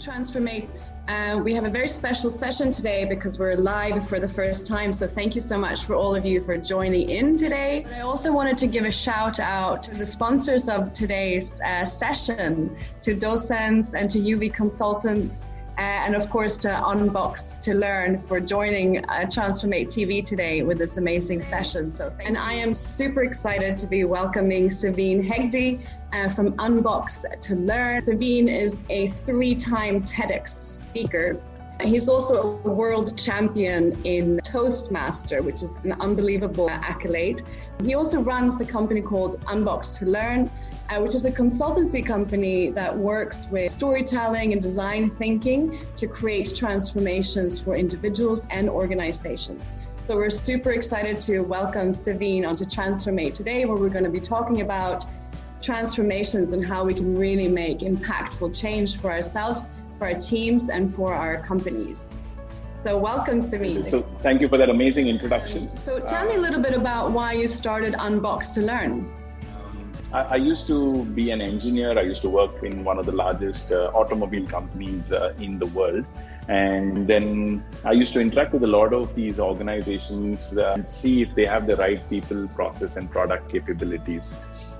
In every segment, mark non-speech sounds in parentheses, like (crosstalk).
Transformate. Uh, we have a very special session today because we're live for the first time. So thank you so much for all of you for joining in today. I also wanted to give a shout out to the sponsors of today's uh, session, to docents and to UV consultants. Uh, and of course to Unbox to Learn for joining uh, Transformate TV today with this amazing session. So, and I am super excited to be welcoming Saveen Hegde uh, from Unbox to Learn. Saveen is a three-time TEDx speaker. He's also a world champion in Toastmaster, which is an unbelievable accolade. He also runs a company called Unbox to Learn, Uh, which is a consultancy company that works with storytelling and design thinking to create transformations for individuals and organizations. So we're super excited to welcome Saveen onto Transformate today, where we're going to be talking about transformations and how we can really make impactful change for ourselves for our teams and for our companies. So welcome, Samir. So thank you for that amazing introduction. So tell me a little bit about why you started Unbox to Learn. I, I, used to be an engineer. I used to work in one of the largest uh, automobile companies uh, in the world. And then I used to interact with a lot of these organizations uh, and see if they have the right people, process, and product capabilities.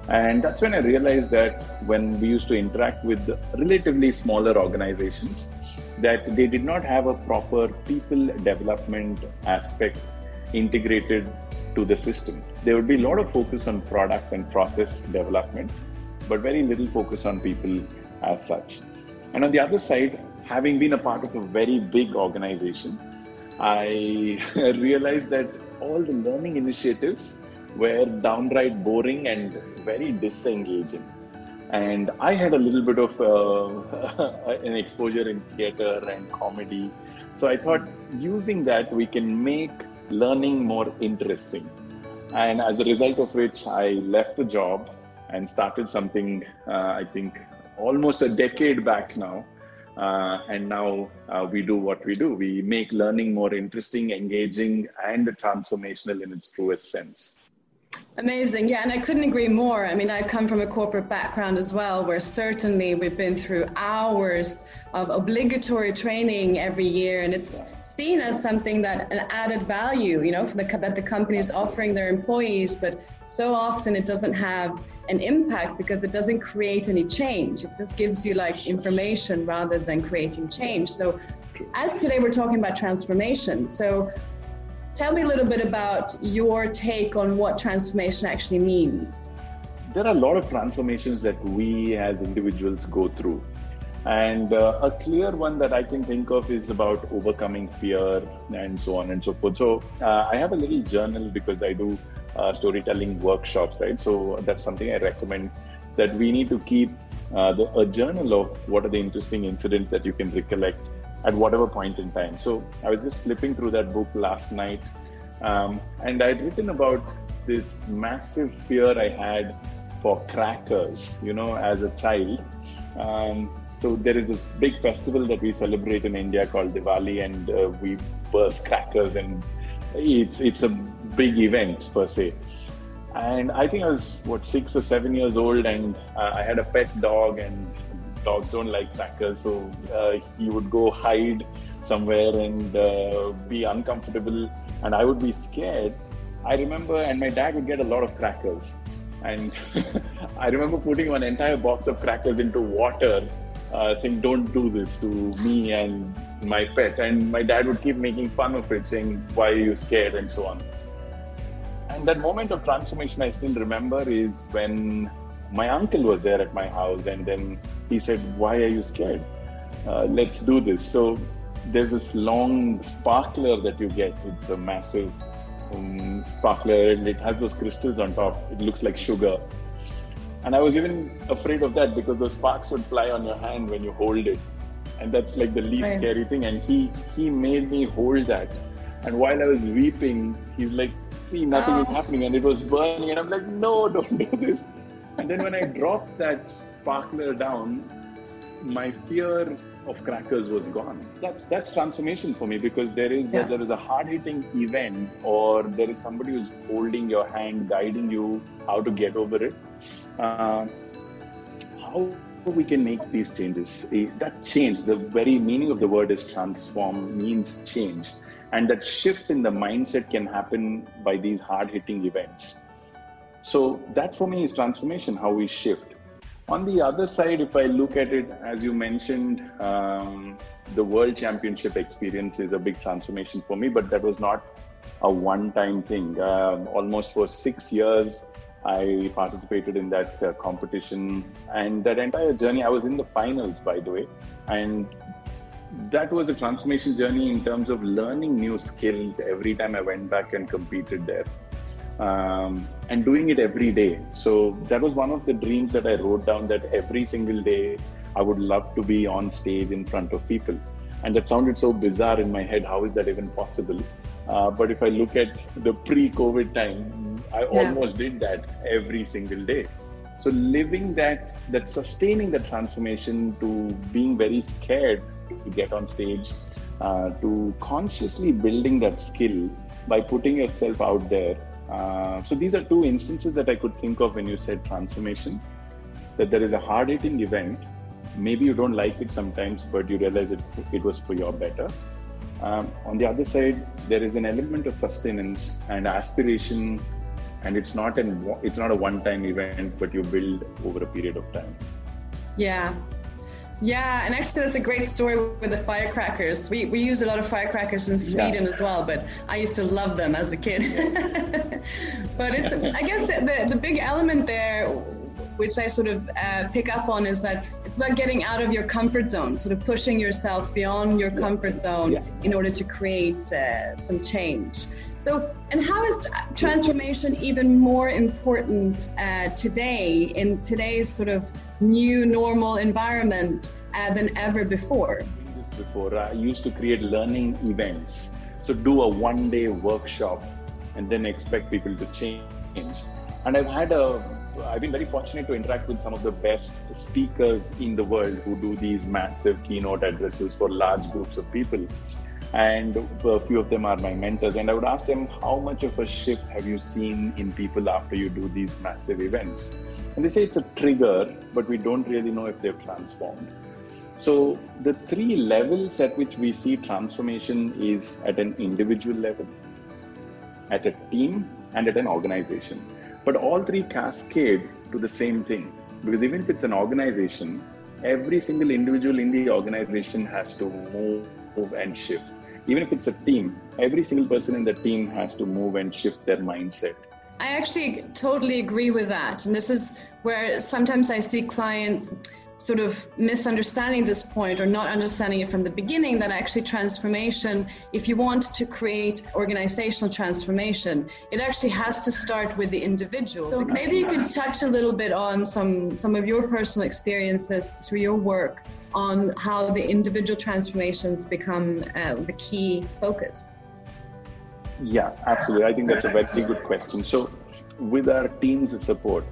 And that's when I realized that when we used to interact with relatively smaller organizations, that they did not have a proper people development aspect integrated to the system. There would be a lot of focus on product and process development, but very little focus on people as such. And on the other side, having been a part of a very big organization, I (laughs) realized that all the learning initiatives were downright boring and very disengaging. And I had a little bit of uh, (laughs) an exposure in theater and comedy. So I thought using that, we can make learning more interesting. And as a result of which, I left the job and started something, uh, I think, almost a decade back now. Uh, and now uh, we do what we do. We make learning more interesting, engaging, and transformational in its truest sense. Amazing. Yeah, and I couldn't agree more. I mean, I come from a corporate background as well, where certainly we've been through hours of obligatory training every year, and it's seen as something that an added value, you know, the, that the company is offering their employees, but so often it doesn't have an impact because it doesn't create any change. It just gives you like information rather than creating change. So, as today we're talking about transformation, so Tell me a little bit about your take on what transformation actually means. There are a lot of transformations that we as individuals go through. And uh, a clear one that I can think of is about overcoming fear and so on and so forth. So uh, I have a little journal because I do uh, storytelling workshops, right? So that's something I recommend that we need to keep uh, the, a journal of what are the interesting incidents that you can recollect at whatever point in time. So I was just flipping through that book last night, um, and I'd written about this massive fear I had for crackers, you know, as a child. Um, so there is this big festival that we celebrate in India called Diwali, and uh, we burst crackers, and it's it's a big event per se. And I think I was what six or seven years old, and uh, I had a pet dog, and dogs don't like crackers, so uh, he would go hide somewhere and uh, be uncomfortable, and I would be scared. I remember, and my dad would get a lot of crackers, and (laughs) I remember putting one entire box of crackers into water, uh, saying, "Don't do this to me and my pet." And my dad would keep making fun of it, saying, "Why are you scared?" and so on. And that moment of transformation I still remember is when my uncle was there at my house, and then he said, Why are you scared? Uh, let's do this. So there's this long sparkler that you get. It's a massive um, sparkler and it has those crystals on top. It looks like sugar. And I was even afraid of that because the sparks would fly on your hand when you hold it. And that's like the least right. scary thing. And he he made me hold that. And while I was weeping, he's like, see, nothing oh. is happening. And it was burning. And I'm like, no, (laughs) don't do this. And then when I dropped that sparkler down, my fear of crackers was gone. That's that's transformation for me because there is yeah. a, there is a hard hitting event or there is somebody who's holding your hand, guiding you how to get over it. Uh, how we can make these changes. Eh, that change, the very meaning of the word is transform, means change. And that shift in the mindset can happen by these hard hitting events. So, that for me is transformation, how we shift. On the other side, if I look at it, as you mentioned, um, the World Championship experience is a big transformation for me, but that was not a one time thing. Um, almost for six years, I participated in that uh, competition, and that entire journey, I was in the finals, by the way, and that was a transformation journey in terms of learning new skills every time I went back and competed there. Um, and doing it every day. So that was one of the dreams that I wrote down that every single day I would love to be on stage in front of people. And that sounded so bizarre in my head. How is that even possible? Uh, but if I look at the pre-COVID time, I yeah. almost did that every single day. So living that, that sustaining the transformation to being very scared to get on stage, uh, to consciously building that skill by putting yourself out there. Uh, so these are two instances that I could think of when you said transformation. That there is a hard-hitting event. Maybe you don't like it sometimes, but you realize it it was for your better um, on the other side, there is an element of sustenance and aspiration, and it's not an it's not a one-time event, but you build over a period of time. Yeah, yeah, and actually, that's a great story with the firecrackers. We, we use a lot of firecrackers in Sweden yeah. as well, but I used to love them as a kid. (laughs) but it's, (laughs) I guess, the, the big element there which I sort of uh, pick up on is that it's about getting out of your comfort zone, sort of pushing yourself beyond your comfort zone yeah. in order to create uh, some change. So, and how is transformation even more important uh, today in today's sort of new normal environment uh, than ever before? Before I used to create learning events, so do a one-day workshop and then expect people to change. And I've had a I've been very fortunate to interact with some of the best speakers in the world who do these massive keynote addresses for large groups of people. And a few of them are my mentors. And I would ask them, how much of a shift have you seen in people after you do these massive events? And they say it's a trigger, but we don't really know if they've transformed. So the three levels at which we see transformation is at an individual level, at a team, and at an organization. But all three cascade to the same thing. Because even if it's an organization, every single individual in the organization has to move, and shift. Even if it's a team, every single person in the team has to move and shift their mindset. I actually totally agree with that. And this is where sometimes I see clients sort of misunderstanding this point or not understanding it from the beginning that actually transformation, if you want to create organizational transformation, it actually has to start with the individual. So maybe you could touch a little bit on some, some of your personal experiences through your work on how the individual transformations become uh, the key focus. Yeah, absolutely. I think that's a very good question. So, with our teams support,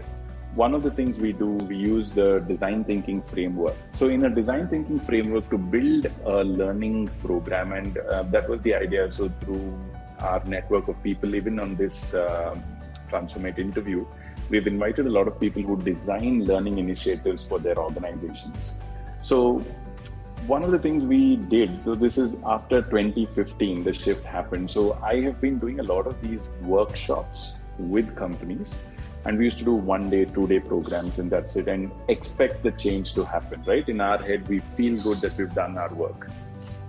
one of the things we do, we use the design thinking framework. So, in a design thinking framework, to build a learning program, and uh, that was the idea. So, through our network of people, even on this uh, Transformate interview, we've invited a lot of people who design learning initiatives for their organizations. So, one of the things we did, so this is after 2015, the shift happened. So, I have been doing a lot of these workshops with companies and we used to do one day two day programs and that's it and expect the change to happen right in our head we feel good that we've done our work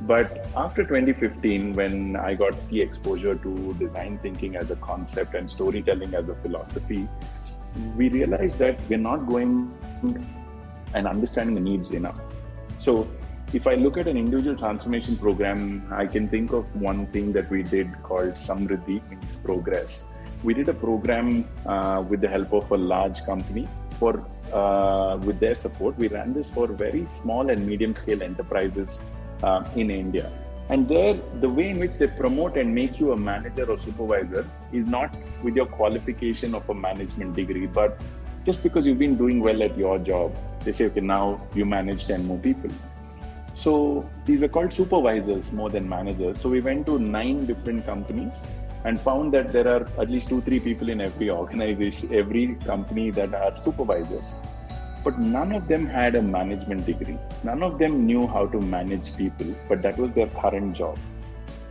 but after 2015 when i got the exposure to design thinking as a concept and storytelling as a philosophy we realized that we're not going and understanding the needs enough so if I look at an individual transformation program, I can think of one thing that we did called Samriddhi, means progress we did a program uh, with the help of a large company for uh, with their support. We ran this for very small and medium scale enterprises uh, in India. And there, the way in which they promote and make you a manager or supervisor is not with your qualification of a management degree, but just because you've been doing well at your job, they say, okay, now you manage 10 more people. So these were called supervisors more than managers. So we went to nine different companies and found that there are at least two, three people in every organization, every company that are supervisors. but none of them had a management degree. None of them knew how to manage people, but that was their current job.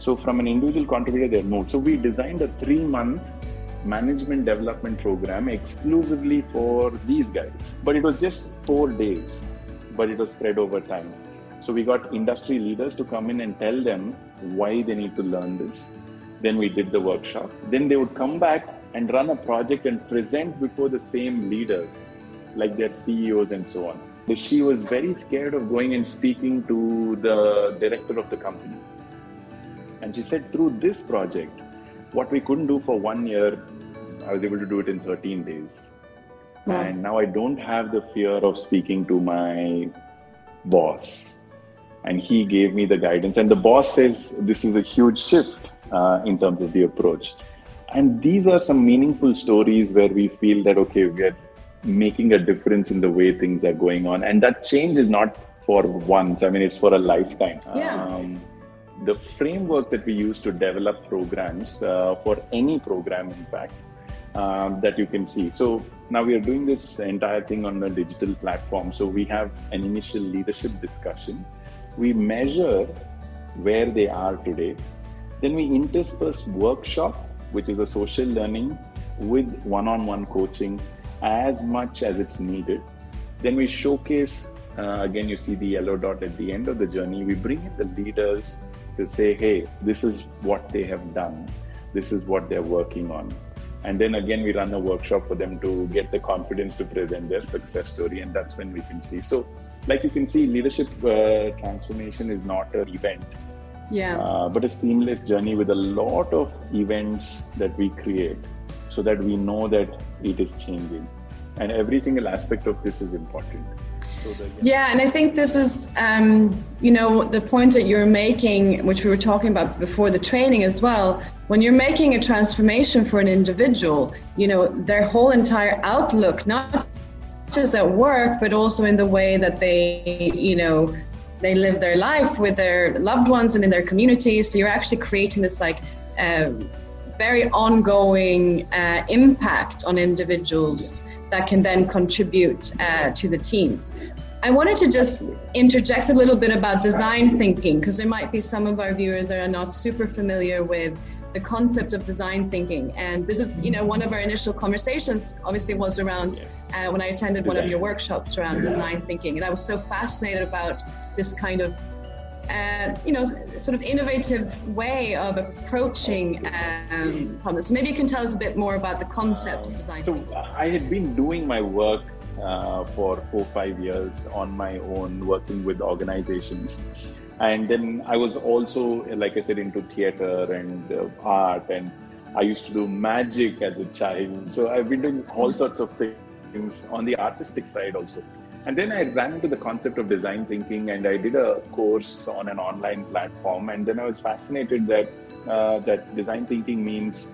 So, from an individual contributor, they're moved. So, we designed a three month management development program exclusively for these guys. But it was just four days, but it was spread over time. So, we got industry leaders to come in and tell them why they need to learn this. Then we did the workshop. Then they would come back and run a project and present before the same leaders like their CEOs and so on. But She was very scared of going and speaking to the director of the company. And she said, through this project, what we couldn't do for one year, I was able to do it in 13 days. Wow. And now I don't have the fear of speaking to my boss. And he gave me the guidance. And the boss says this is a huge shift uh, in terms of the approach. And these are some meaningful stories where we feel that, okay, we are making a difference in the way things are going on. And that change is not for once, I mean, it's for a lifetime. Yeah. Um, the framework that we use to develop programs uh, for any program, in fact, um, that you can see. So now we are doing this entire thing on a digital platform. So we have an initial leadership discussion. We measure where they are today. Then we intersperse workshop, which is a social learning with one-on-one coaching as much as it's needed. Then we showcase, uh, again, you see the yellow dot at the end of the journey. We bring in the leaders to say, hey, this is what they have done, this is what they're working on. And then again, we run a workshop for them to get the confidence to present their success story, and that's when we can see. So, like you can see, leadership uh, transformation is not an event, yeah, uh, but a seamless journey with a lot of events that we create so that we know that it is changing. And every single aspect of this is important. Yeah. and I think this is, um, you know, the point that you're making, which we were talking about before the training as well. When you're making a transformation for an individual, you know, their whole entire outlook, not just at work, but also in the way that they, you know, they live their life with their loved ones and in their community. So you're actually creating this like uh, very ongoing uh, impact on individuals that can then contribute uh, to the teams. I wanted to just interject a little bit about design thinking because there might be some of our viewers that are not super familiar with the concept of design thinking. And this is, you know, one of our initial conversations obviously was around uh, when I attended one of your workshops around design thinking. And I was so fascinated about this kind of uh, you know, sort of innovative way of approaching um, problems. So maybe you can tell us a bit more about the concept of design. So I had been doing my work uh, for four five years on my own, working with organizations. And then I was also, like I said, into theater and uh, art, and I used to do magic as a child. So I've been doing all sorts of things on the artistic side also. And then I ran into the concept of design thinking, and I did a course on an online platform. And then I was fascinated that uh, that design thinking means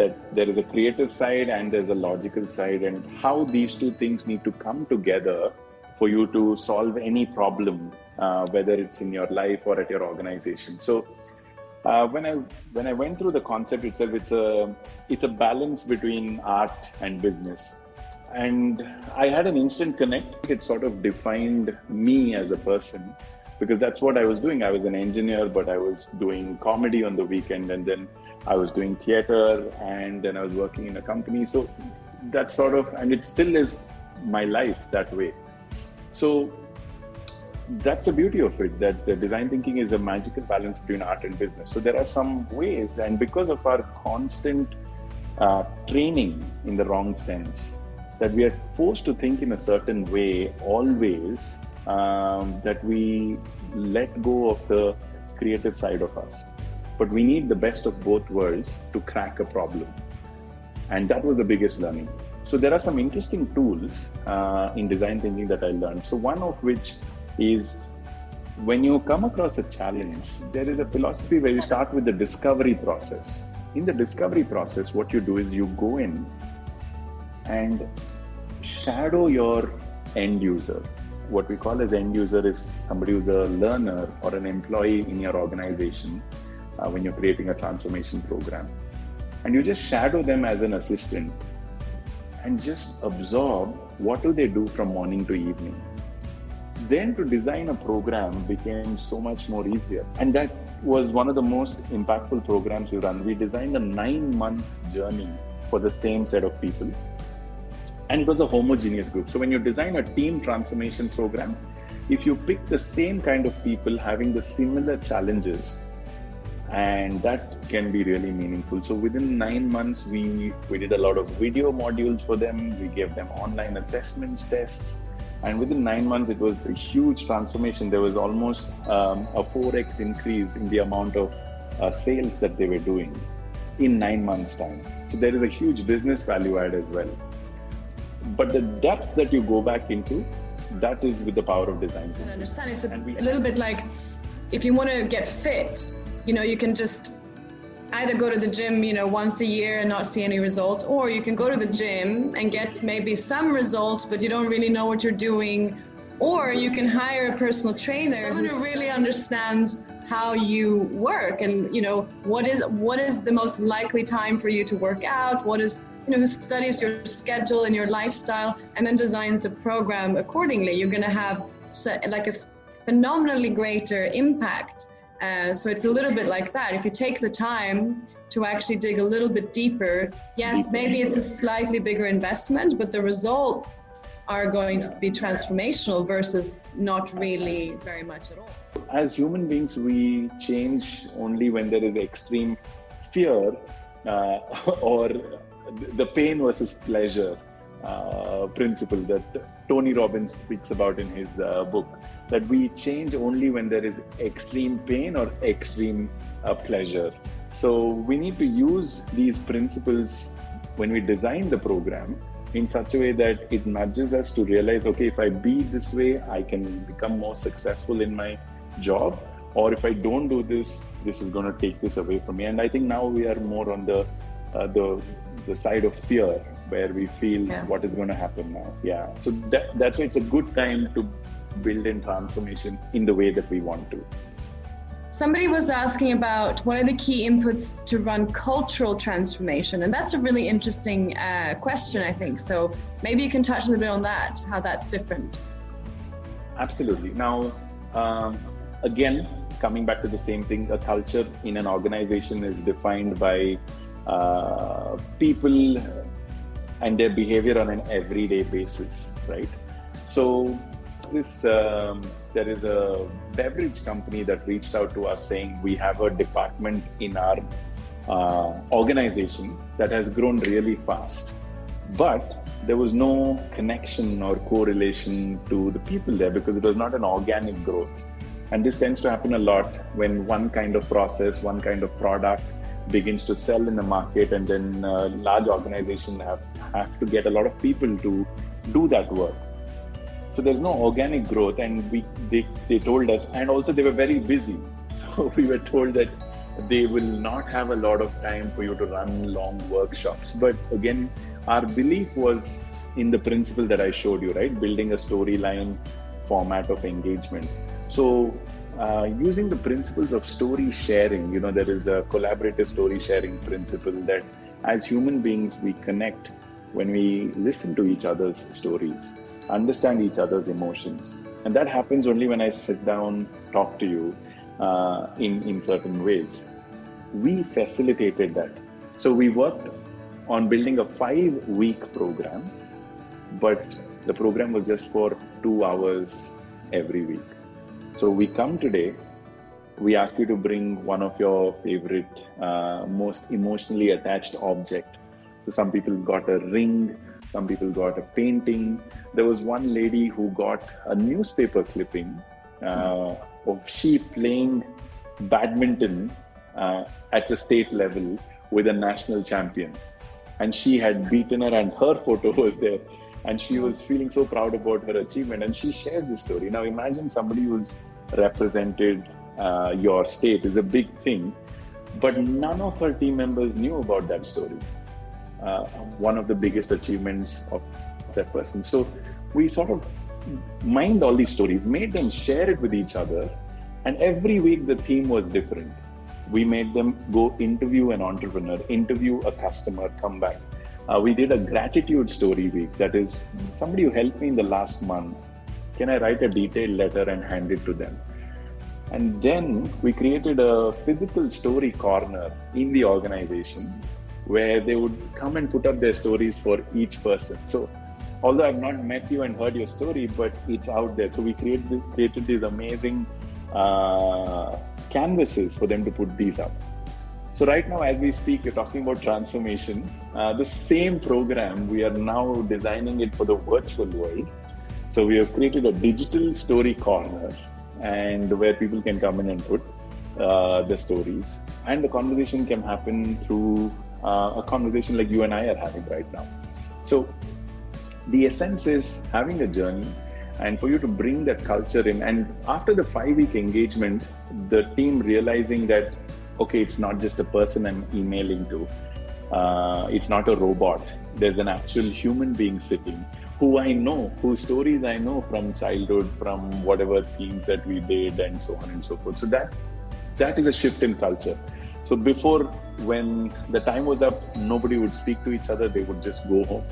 that there is a creative side and there's a logical side, and how these two things need to come together for you to solve any problem, uh, whether it's in your life or at your organization. So. Uh, when I when I went through the concept itself, it's a it's a balance between art and business and I had an instant connect. It sort of defined me as a person because that's what I was doing. I was an engineer, but I was doing comedy on the weekend, and then I was doing theater, and then I was working in a company. So that's sort of, and it still is my life that way. So that's the beauty of it that the design thinking is a magical balance between art and business. So there are some ways, and because of our constant uh, training in the wrong sense, that we are forced to think in a certain way always um, that we let go of the creative side of us but we need the best of both worlds to crack a problem. And that was the biggest learning. So there are some interesting tools uh, in design thinking that i learned. So one of which is when you come across a challenge there is a philosophy where you start with the discovery process. In the discovery process what you do is you go in and shadow your end user. What we call as end user is somebody who's a learner or an employee in your organization uh, when you're creating a transformation program. And you just shadow them as an assistant and just absorb what do they do from morning to evening? Then to design a program became so much more easier. And that was one of the most impactful programs we run. We designed a nine month journey for the same set of people. And it was a homogeneous group. So when you design a team transformation program, if you pick the same kind of people having the similar challenges, and that can be really meaningful. So within nine months, we we did a lot of video modules for them. We gave them online assessments, tests, and within nine months, it was a huge transformation. There was almost um, a 4x increase in the amount of uh, sales that they were doing in nine months' time. So there is a huge business value add as well. But the depth that you go back into, that is with the power of design. I understand. It's a, a little bit like if you want to get fit, you know, you can just either go to the gym, you know, once a year and not see any results, or you can go to the gym and get maybe some results, but you don't really know what you're doing. Or you can hire a personal trainer someone who really understands how you work and you know what is what is the most likely time for you to work out what is you know who studies your schedule and your lifestyle and then designs the program accordingly you're going to have like a phenomenally greater impact uh, so it's a little bit like that. If you take the time to actually dig a little bit deeper, yes, maybe it's a slightly bigger investment, but the results are going to be transformational versus not really very much at all. As human beings, we change only when there is extreme fear uh, (laughs) or the pain versus pleasure uh, principle that Tony Robbins speaks about in his uh, book that we change only when there is extreme pain or extreme uh, pleasure. So we need to use these principles when we design the program in such a way that it nudges us to realize okay, if I be this way, I can become more successful in my job. Or if I don't do this, this is going to take this away from me. And I think now we are more on the uh, the the side of fear where we feel yeah. what is going to happen now. Yeah. So that, that's why it's a good time to build in transformation in the way that we want to. Somebody was asking about what are the key inputs to run cultural transformation, and that's a really interesting uh, question, I think. So maybe you can touch a little bit on that, how that's different. Absolutely. Now, um, again, coming back to the same thing, a culture in an organization is defined by uh, people and their behavior on an everyday basis, right? So this um, there is a beverage company that reached out to us saying we have a department in our uh, organization that has grown really fast, but there was no connection or correlation to the people there because it was not an organic growth. And this tends to happen a lot when one kind of process, one kind of product begins to sell in the market, and then uh, large organizations have, have to get a lot of people to do that work. So there's no organic growth, and we they, they told us, and also they were very busy. (laughs) So we were told that they will not have a lot of time for you to run long workshops. But again, our belief was in the principle that I showed you, right? Building a storyline format of engagement. So uh, using the principles of story sharing, you know, there is a collaborative story sharing principle that as human beings we connect when we listen to each other's stories understand each other's emotions. And that happens only when I sit down, talk to you uh, in, in certain ways. We facilitated that. So we worked on building a five week program, but the program was just for two hours every week. So we come today, we ask you to bring one of your favorite, uh, most emotionally attached object. So some people got a ring, some people got a painting. There was one lady who got a newspaper clipping uh, of she playing badminton uh, at the state level with a national champion. And she had beaten her, and her photo (laughs) was there. And she was feeling so proud about her achievement. And she shares this story. Now, imagine somebody who's represented uh, your state is a big thing, but none of her team members knew about that story uh, one of the biggest achievements of that person. So we sort of mined all these stories, made them share it with each other, and every week the theme was different. We made them go interview an entrepreneur, interview a customer, come back. Uh, we did a gratitude story week. That is, somebody who helped me in the last month, can I write a detailed letter and hand it to them? And then we created a physical story corner in the organization where they would come and put up their stories for each person. So, although I've not met you and heard your story, but it's out there. So, we created, created these amazing uh, canvases for them to put these up. So right now, as we speak, we're talking about transformation. Uh, the same program, we are now designing it for the virtual world. So we have created a digital story corner and where people can come in and put uh, the stories. And the conversation can happen through uh, a conversation like you and I are having right now. So the essence is having a journey and for you to bring that culture in. And after the five week engagement, the team realizing that okay, it's not just a person I'm emailing to. Uh, it's not a robot. There's an actual human being sitting who I know, whose stories I know from childhood, from whatever themes that we did, and so on and so forth. So that that is a shift in culture. So before, when the time was up, nobody would speak to each other; they would just go home.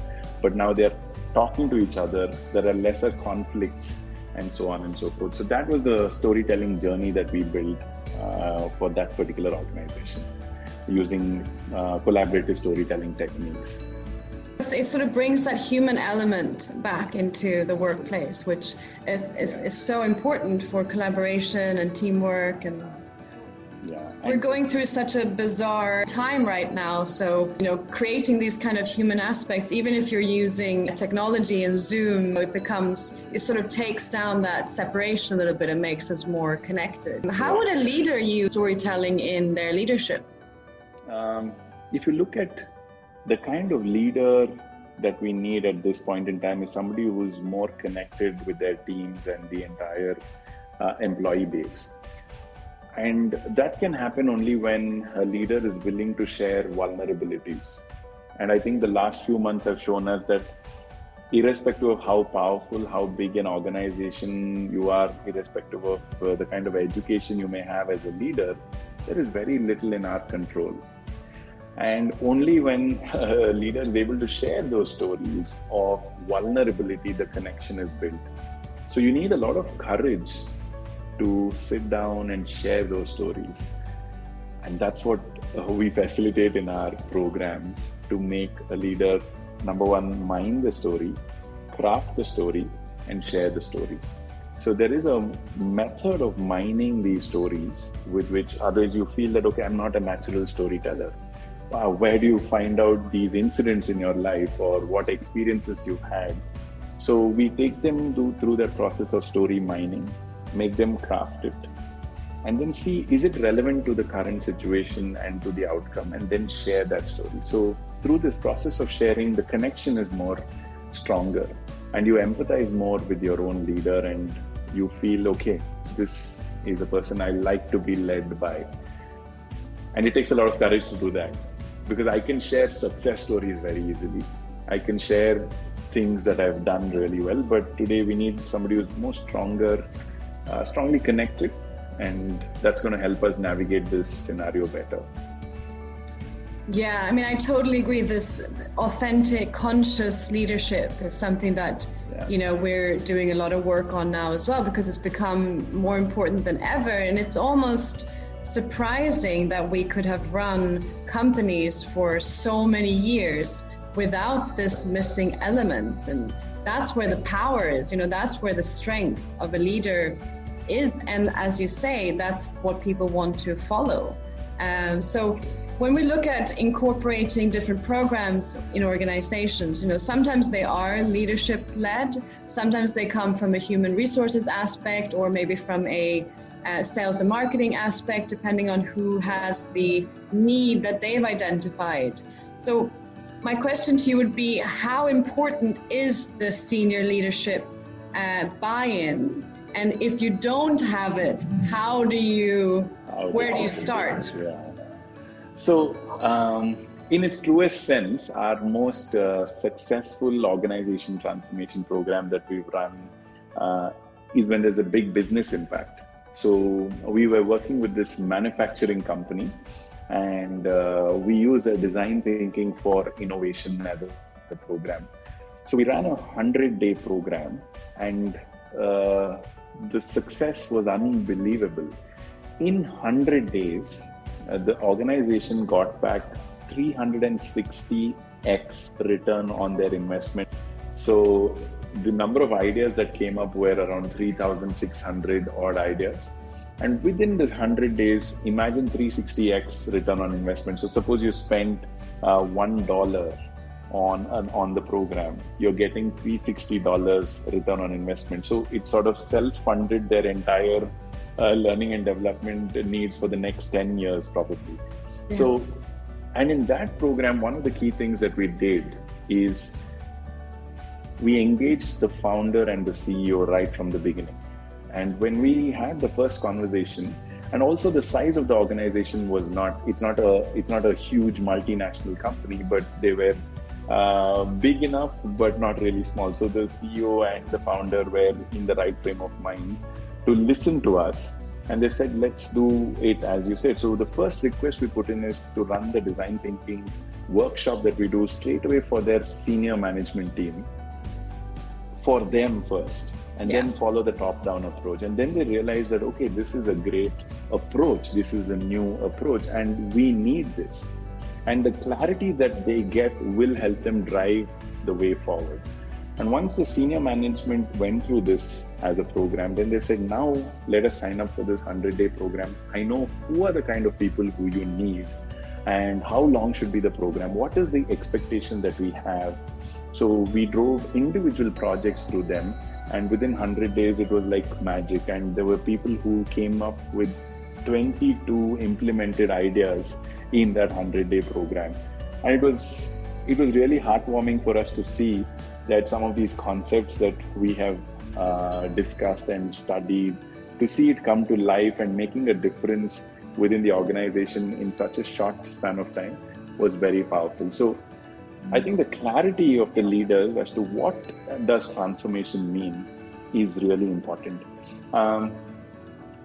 But now they're talking to each other. There are lesser conflicts, and so on and so forth. So that was the storytelling journey that we built for that particular organization using uh, collaborative storytelling techniques. It sort of brings that human element back into the workplace, which is, is, is so important for collaboration and teamwork and we're going through such a bizarre time right now. So, you know, creating these kind of human aspects, even if you're using technology and Zoom, it becomes, it sort of takes down that separation a little bit and makes us more connected. How would a leader use storytelling in their leadership? Um, if you look at the kind of leader that we need at this point in time is somebody who's more connected with their teams and the entire uh, employee base. And that can happen only when a leader is willing to share vulnerabilities. And I think the last few months have shown us that irrespective of how powerful, how big an organization you are, irrespective of uh, the kind of education you may have as a leader, there is very little in our control. And only when (laughs) a leader is able to share those stories of vulnerability, the connection is built. So you need a lot of courage to sit down and share those stories. And that's what uh, we facilitate in our programs to make a leader, number one, mind the story, craft the story, and share the story. So there is a method of mining these stories with which others you feel that, okay, I'm not a natural storyteller. Uh, where do you find out these incidents in your life or what experiences you've had? So we take them through that process of story mining make them craft it. And then see is it relevant to the current situation and to the outcome and then share that story. So through this process of sharing the connection is more stronger. And you empathize more with your own leader and you feel okay this is a person i like to be led by. And it takes a lot of courage to do that because i can share success stories very easily. I can share things that i've done really well but today we need somebody who's more stronger uh, strongly connected, and that's going to help us navigate this scenario better. Yeah, I mean, I totally agree. This authentic, conscious leadership is something that yeah. you know we're doing a lot of work on now as well because it's become more important than ever, and it's almost surprising that we could have run companies for so many years without this missing element and that's where the power is you know that's where the strength of a leader is. And as you say, that's what people want to follow. Um, so when we look at incorporating different programs in organizations, you know, sometimes they are leadership led, sometimes they come from a human resources aspect or maybe from a uh, sales and marketing aspect, depending on who has the need that they've identified. So, my question to you would be how important is the senior leadership uh, buy in and if you don't have it, how do you, where do you start? Yeah. So, um, in its truest sense, our most uh, successful organization transformation program that we've run uh, is when there's a big business impact. So, we were working with this manufacturing company and uh, we use a design thinking for innovation as a, a program. So we ran a hundred day program, and uh, the success was unbelievable. In hundred days, uh, the organization got back 360x return on their investment. So the number of ideas that came up were around 3,600 odd ideas. And within this 100 days, imagine 360x return on investment. So suppose you spent uh, $1 on, on the program, you're getting $360 return on investment. So it sort of self-funded their entire uh, learning and development needs for the next 10 years, probably. Yeah. So, and in that program, one of the key things that we did is we engaged the founder and the CEO right from the beginning. And when we had the first conversation, and also the size of the organization was not it's not a it's not a huge multinational company, but they were uh, big enough but not really small. So the CEO and the founder were in the right frame of mind to listen to us. And they said, let's do it as you said. So the first request we put in is to run the design thinking workshop that we do straight away for their senior management team for them first and yeah. then follow the top down approach and then they realize that okay this is a great approach this is a new approach and we need this and the clarity that they get will help them drive the way forward. And once the senior management went through this as a program then they said now let us sign up for this 100 day program. I know who are the kind of people who you need and how long should be the program. What is the expectation that we have? So we drove individual projects through them. And within 100 days it was like magic. And there were people who came up with 22 implemented ideas in that 100 day program and it was it was really heartwarming for us to see that some of these concepts that we have uh, discussed and studied to see it come to life and making a difference within the organization in such a short span of time was very powerful so I think the clarity of the leaders as to what does transformation mean is really important. Um,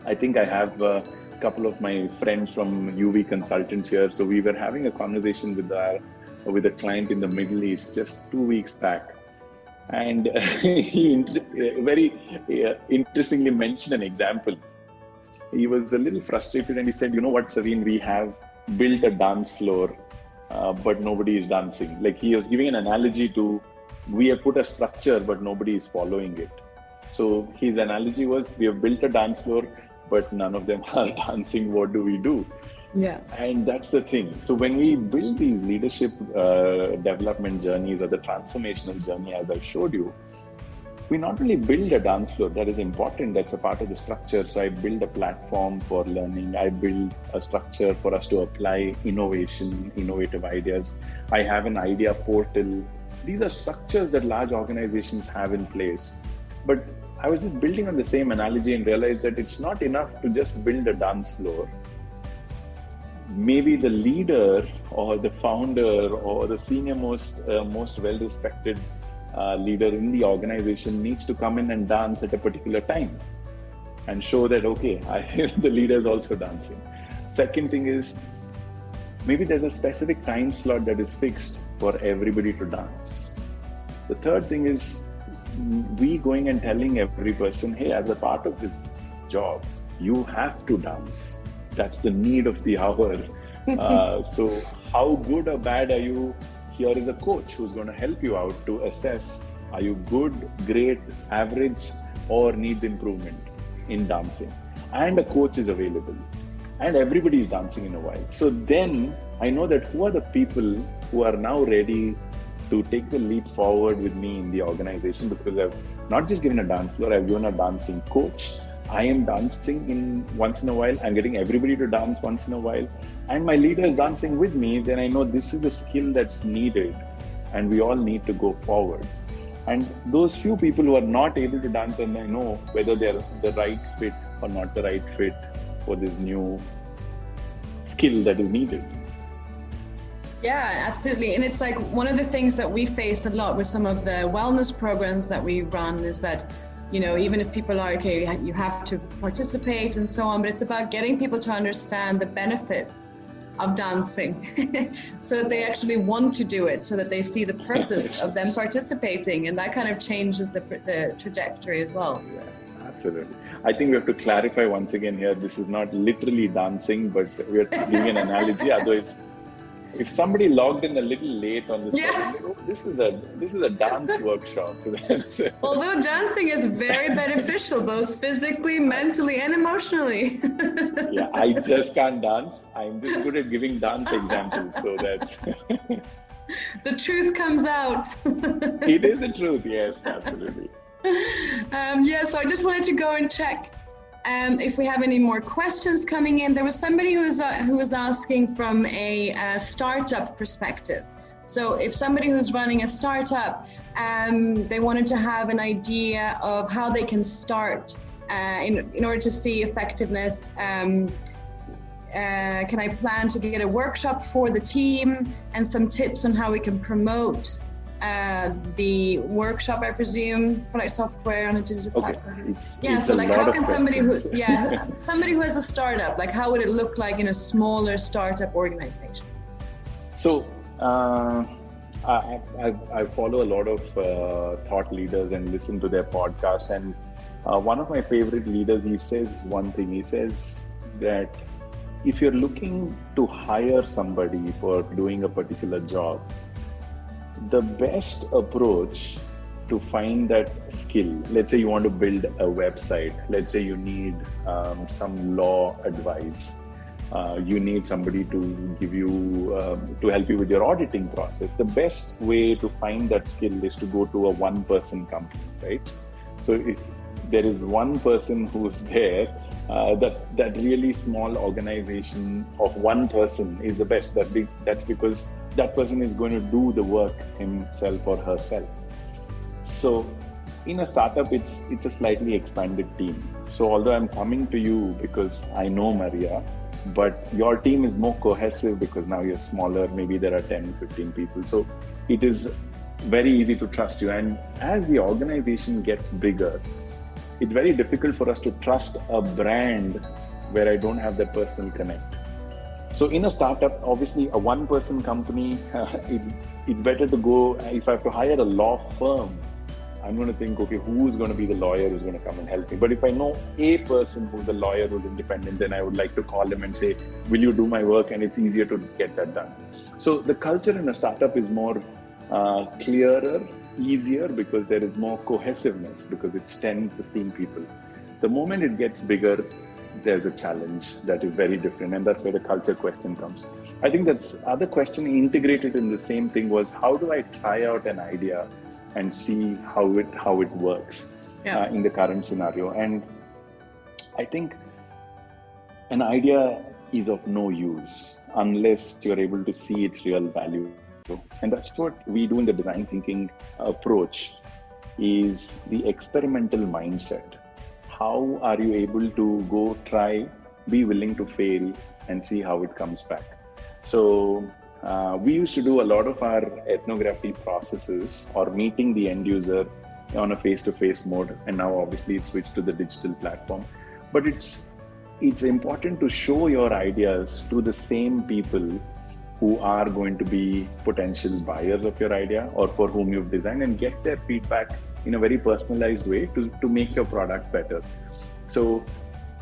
I think I have a couple of my friends from UV consultants here. So we were having a conversation with our with a client in the Middle East just two weeks back, and (laughs) he very uh, interestingly mentioned an example. He was a little frustrated and he said, "You know what, Saveen? We have built a dance floor uh, but nobody is dancing. Like he was giving an analogy to we have put a structure, but nobody is following it. So his analogy was we have built a dance floor, but none of them (laughs) are dancing. What do we do? Yeah. And that's the thing. So when we build these leadership uh, development journeys or the transformational journey, as I showed you, we not only build a dance floor that is important that's a part of the structure so i build a platform for learning i build a structure for us to apply innovation innovative ideas i have an idea portal these are structures that large organizations have in place but i was just building on the same analogy and realized that it's not enough to just build a dance floor. Maybe the leader or the founder or the senior most uh, most well respected uh, leader in the organization needs to come in and dance at a particular time and show that okay I, (laughs) the leader is also dancing. Second thing is maybe there's a specific time slot that is fixed for everybody to dance. The third thing is we going and telling every person hey as a part of this job you have to dance that's the need of the hour (laughs) uh, so how good or bad are you here is a coach who's going to help you out to assess are you good, great, average, or need improvement in dancing. And a coach is available. And everybody is dancing in a while. So then I know that who are the people who are now ready to take the leap forward with me in the organization because I've not just given a dance floor, I've given a dancing coach. I am dancing in once in a while. I'm getting everybody to dance once in a while and my leader is dancing with me, then I know this is the skill that's needed and we all need to go forward. And those few people who are not able to dance, and I know whether they're the right fit or not the right fit for this new skill that is needed. Yeah, absolutely. And it's like one of the things that we faced a lot with some of the wellness programs that we run is that, you know, even if people are okay, you have to participate and so on, but it's about getting people to understand the benefits of dancing. (laughs) So that they actually want to do it so that they see the purpose (laughs) of them participating and that kind of changes the, the trajectory as well. Yeah absolutely. I think we have to clarify once again here this is not literally dancing but we're giving an analogy (laughs) otherwise if somebody logged in a little late on this, yeah. oh, this is a this is a dance (laughs) workshop. (laughs) Although dancing is very beneficial, both physically, mentally, and emotionally. (laughs) yeah, I just can't dance. I'm just good at giving dance examples, so that's. the truth comes out. it is the truth. Yes, absolutely. Um, yeah, so I just wanted to go and check um, if we have any more questions coming in, there was somebody who was uh, who was asking from a, a, startup perspective. So, if somebody who's running a startup, um, they wanted to have an idea of how they can start uh, in in order to see effectiveness. Um, uh, can I plan to get a workshop for the team and some tips on how we can promote uh, the workshop, I presume, for like software on a digital okay. platform. It's, yeah, it's so like how can somebody who yeah (laughs) somebody who has a startup, like how would it look like in a smaller startup organization? So uh, I, I, I, follow a lot of uh, thought leaders and listen to their podcasts. and uh, one of my favorite leaders, he says one thing. He says that if you're looking to hire somebody for doing a particular job the best approach to find that skill. Let's say you want to build a website. Let's say you need um, some law advice. Uh, you need somebody to give you um, to help you with your auditing process. The best way to find that skill is to go to a one person company right? So if there is one person who's there uh, that that really small organization of one person is the best. That be, that's because that person is going to do the work himself or herself. So in a startup, it's it's a slightly expanded team. So although I'm coming to you because I know Maria, but your team is more cohesive because now you're smaller. Maybe there are 10, 15 people. So it is very easy to trust you. And as the organization gets bigger, it's very difficult for us to trust a brand where I don't have that personal connect. So in a startup, obviously a one-person company, (laughs) it's, it's better to go. If I have to hire a law firm, I'm going to think, okay, who's going to be the lawyer who's going to come and help me? But if I know a person who's the lawyer who's independent, then I would like to call them and say, will you do my work? And it's easier to get that done. So the culture in a startup is more uh, clearer, easier because there is more cohesiveness because it's 10, 15 people. The moment it gets bigger, there's a challenge that is very different and that's where the culture question comes. I think that's other question integrated in the same thing was how do i try out an idea and see how it how it works yeah. uh, in the current scenario? And i think an idea is of no use unless you're able to see its real value. And that's what we do in the design thinking approach is the experimental mindset how are you able to go try, be willing to fail, and see how it comes back? So, uh, we used to do a lot of our ethnography processes or meeting the end user on a face-to-face mode, and now obviously it's switched to the digital platform. But it's it's important to show your ideas to the same people who are going to be potential buyers of your idea or for whom you've designed and get their feedback in a very personalized way to, to make your product better. So,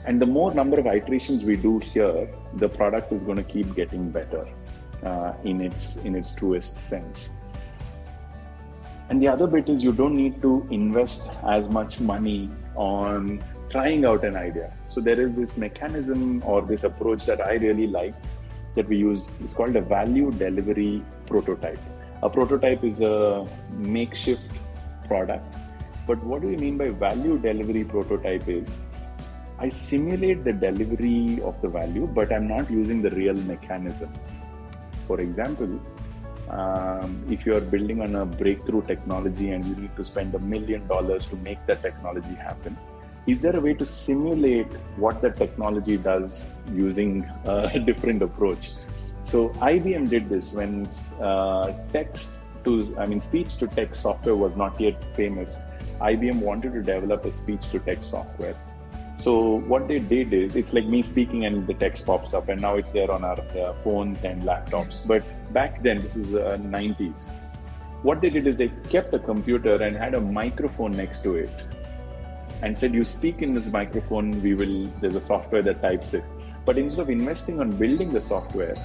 and the more number of iterations we do here, the product is going to keep getting better uh, in its in its truest sense. And the other bit is you don't need to invest as much money on trying out an idea. So there is this mechanism or this approach that I really like that we use. It's called a value delivery prototype. A prototype is a makeshift product. But what do we mean by value delivery prototype is I simulate the delivery of the value, but I'm not using the real mechanism. For example, um, if you're building on a breakthrough technology and you need to spend a million dollars to make that technology happen, is there a way to simulate what the technology does using a (laughs) different approach? So IBM did this when uh, text to, I mean, speech to text software was not yet famous. IBM wanted to develop a speech to text software. So what they did is, it's like me speaking and the text pops up, and now it's there on our uh, phones and laptops. But back then, this is uh, 90s. What they did is they kept a computer and had a microphone next to it, and said, "You speak in this microphone. We will. There's a software that types it." But instead of investing on building the software,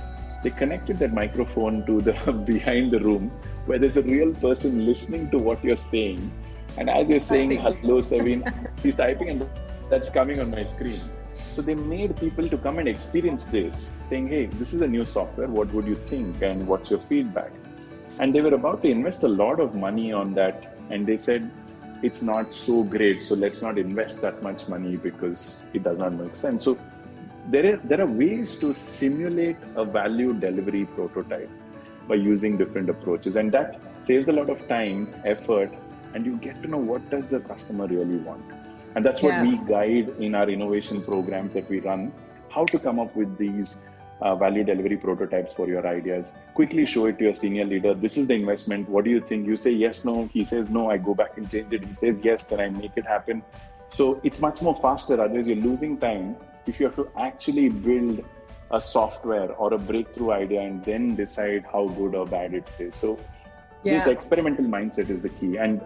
they connected that microphone to the (laughs) behind the room where there's a real person listening to what you're saying. And as you're saying, hello, Saveen, (laughs) he's typing and that's coming on my screen. So they made people to come and experience this, saying, hey, this is a new software. What would you think? And what's your feedback? And they were about to invest a lot of money on that. And they said, it's not so great. So let's not invest that much money because it does not make sense. So there are, there are ways to simulate a value delivery prototype by using different approaches. And that saves a lot of time, effort, and you get to know what does the customer really want. And that's what yeah. we guide in our innovation programs that we run how to come up with these uh, value delivery prototypes for your ideas. Quickly show it to your senior leader. This is the investment. What do you think? You say yes no. He says no. I go back and change it. He says yes then i make it happen. So it's much more faster. Otherwise you're losing time if you have to actually build a software or a breakthrough idea and then decide how good or bad it is so yeah. this experimental mindset is the key and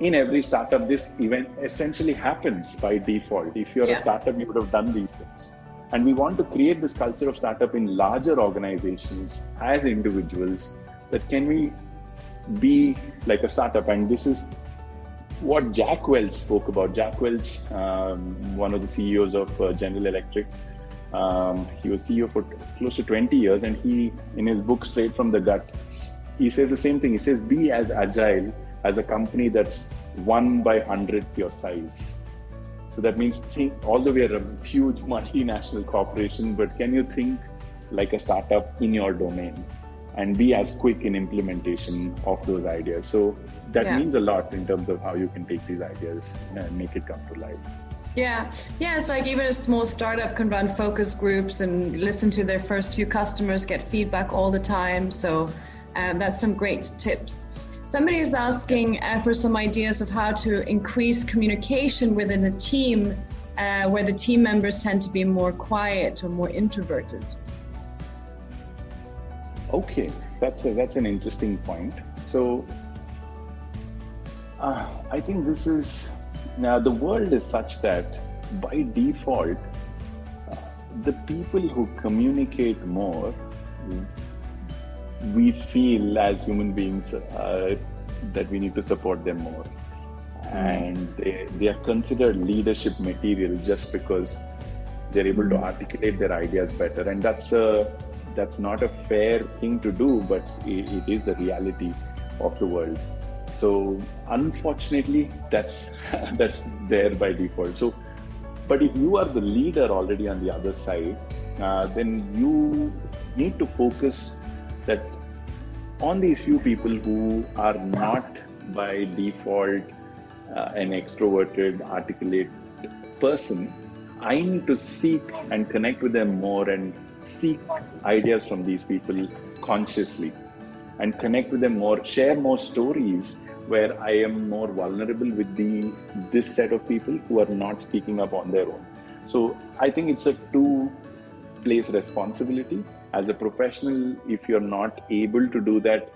in every startup, this event essentially happens by default. If you're yeah. a startup, you would have done these things. And we want to create this culture of startup in larger organizations as individuals that can we be like a startup. And this is what Jack Welch spoke about. Jack Welch, um, one of the CEOs of uh, General Electric, um, he was CEO for close to 20 years. And he, in his book, Straight from the Gut, he says the same thing. He says, be as agile as a company that's one by hundredth your size. So that means think, although we are a huge multinational corporation, but can you think like a startup in your domain and be as quick in implementation of those ideas? So that yeah. means a lot in terms of how you can take these ideas and make it come to life. Yeah, yeah. It's like even a small startup can run focus groups and listen to their first few customers, get feedback all the time. So uh, that's some great tips. Somebody is asking uh, for some ideas of how to increase communication within a team uh, where the team members tend to be more quiet or more introverted. Okay, that's a, that's an interesting point. So uh, I think this is now the world is such that by default, uh, the people who communicate more we feel as human beings uh, that we need to support them more. And they, they are considered leadership material just because they're able to articulate their ideas better. And that's a, that's not a fair thing to do, but it, it is the reality of the world. So unfortunately, that's (laughs) that's there by default. So, but if you are the leader already on the other side, uh, then you need to focus that on these few people who are not by default uh, an extroverted, articulate person, I need to seek and connect with them more and seek ideas from these people consciously and connect with them more, share more stories where I am more vulnerable with the this set of people who are not speaking up on their own. So I think it's a two place responsibility as a professional, if you're not able to do that,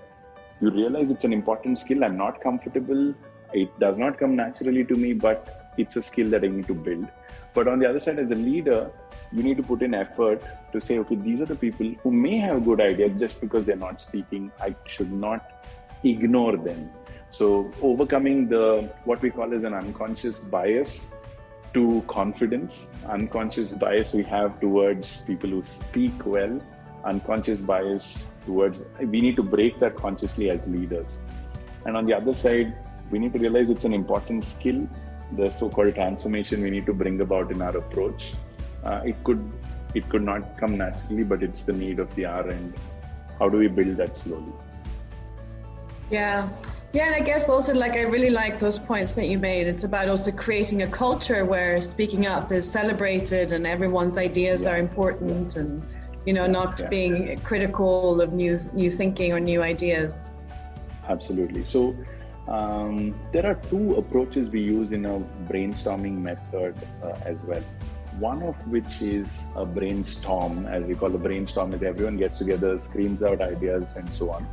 you realize it's an important skill. I'm not comfortable. It does not come naturally to me, but it's a skill that I need to build. But on the other side, as a leader, you need to put in effort to say, okay, these are the people who may have good ideas just because they're not speaking. I should not ignore them. So overcoming the what we call as an unconscious bias to confidence, unconscious bias we have towards people who speak well. Unconscious bias towards we need to break that consciously as leaders. And on the other side we need to realize it's an important skill the so-called transformation we need to bring about in our approach. Uh, it could it could not come naturally but it's the need of the hour and how do we build that slowly? Yeah yeah and i guess also like i really like those points that you made it's about also creating a culture where speaking up is celebrated and everyone's ideas yeah. are important and you know, not yeah. being critical of new new thinking or new ideas. Absolutely. So, um, there are two approaches we use in a brainstorming method uh, as well. One of which is a brainstorm, as we call a brainstorm, is everyone gets together, screams out ideas, and so on.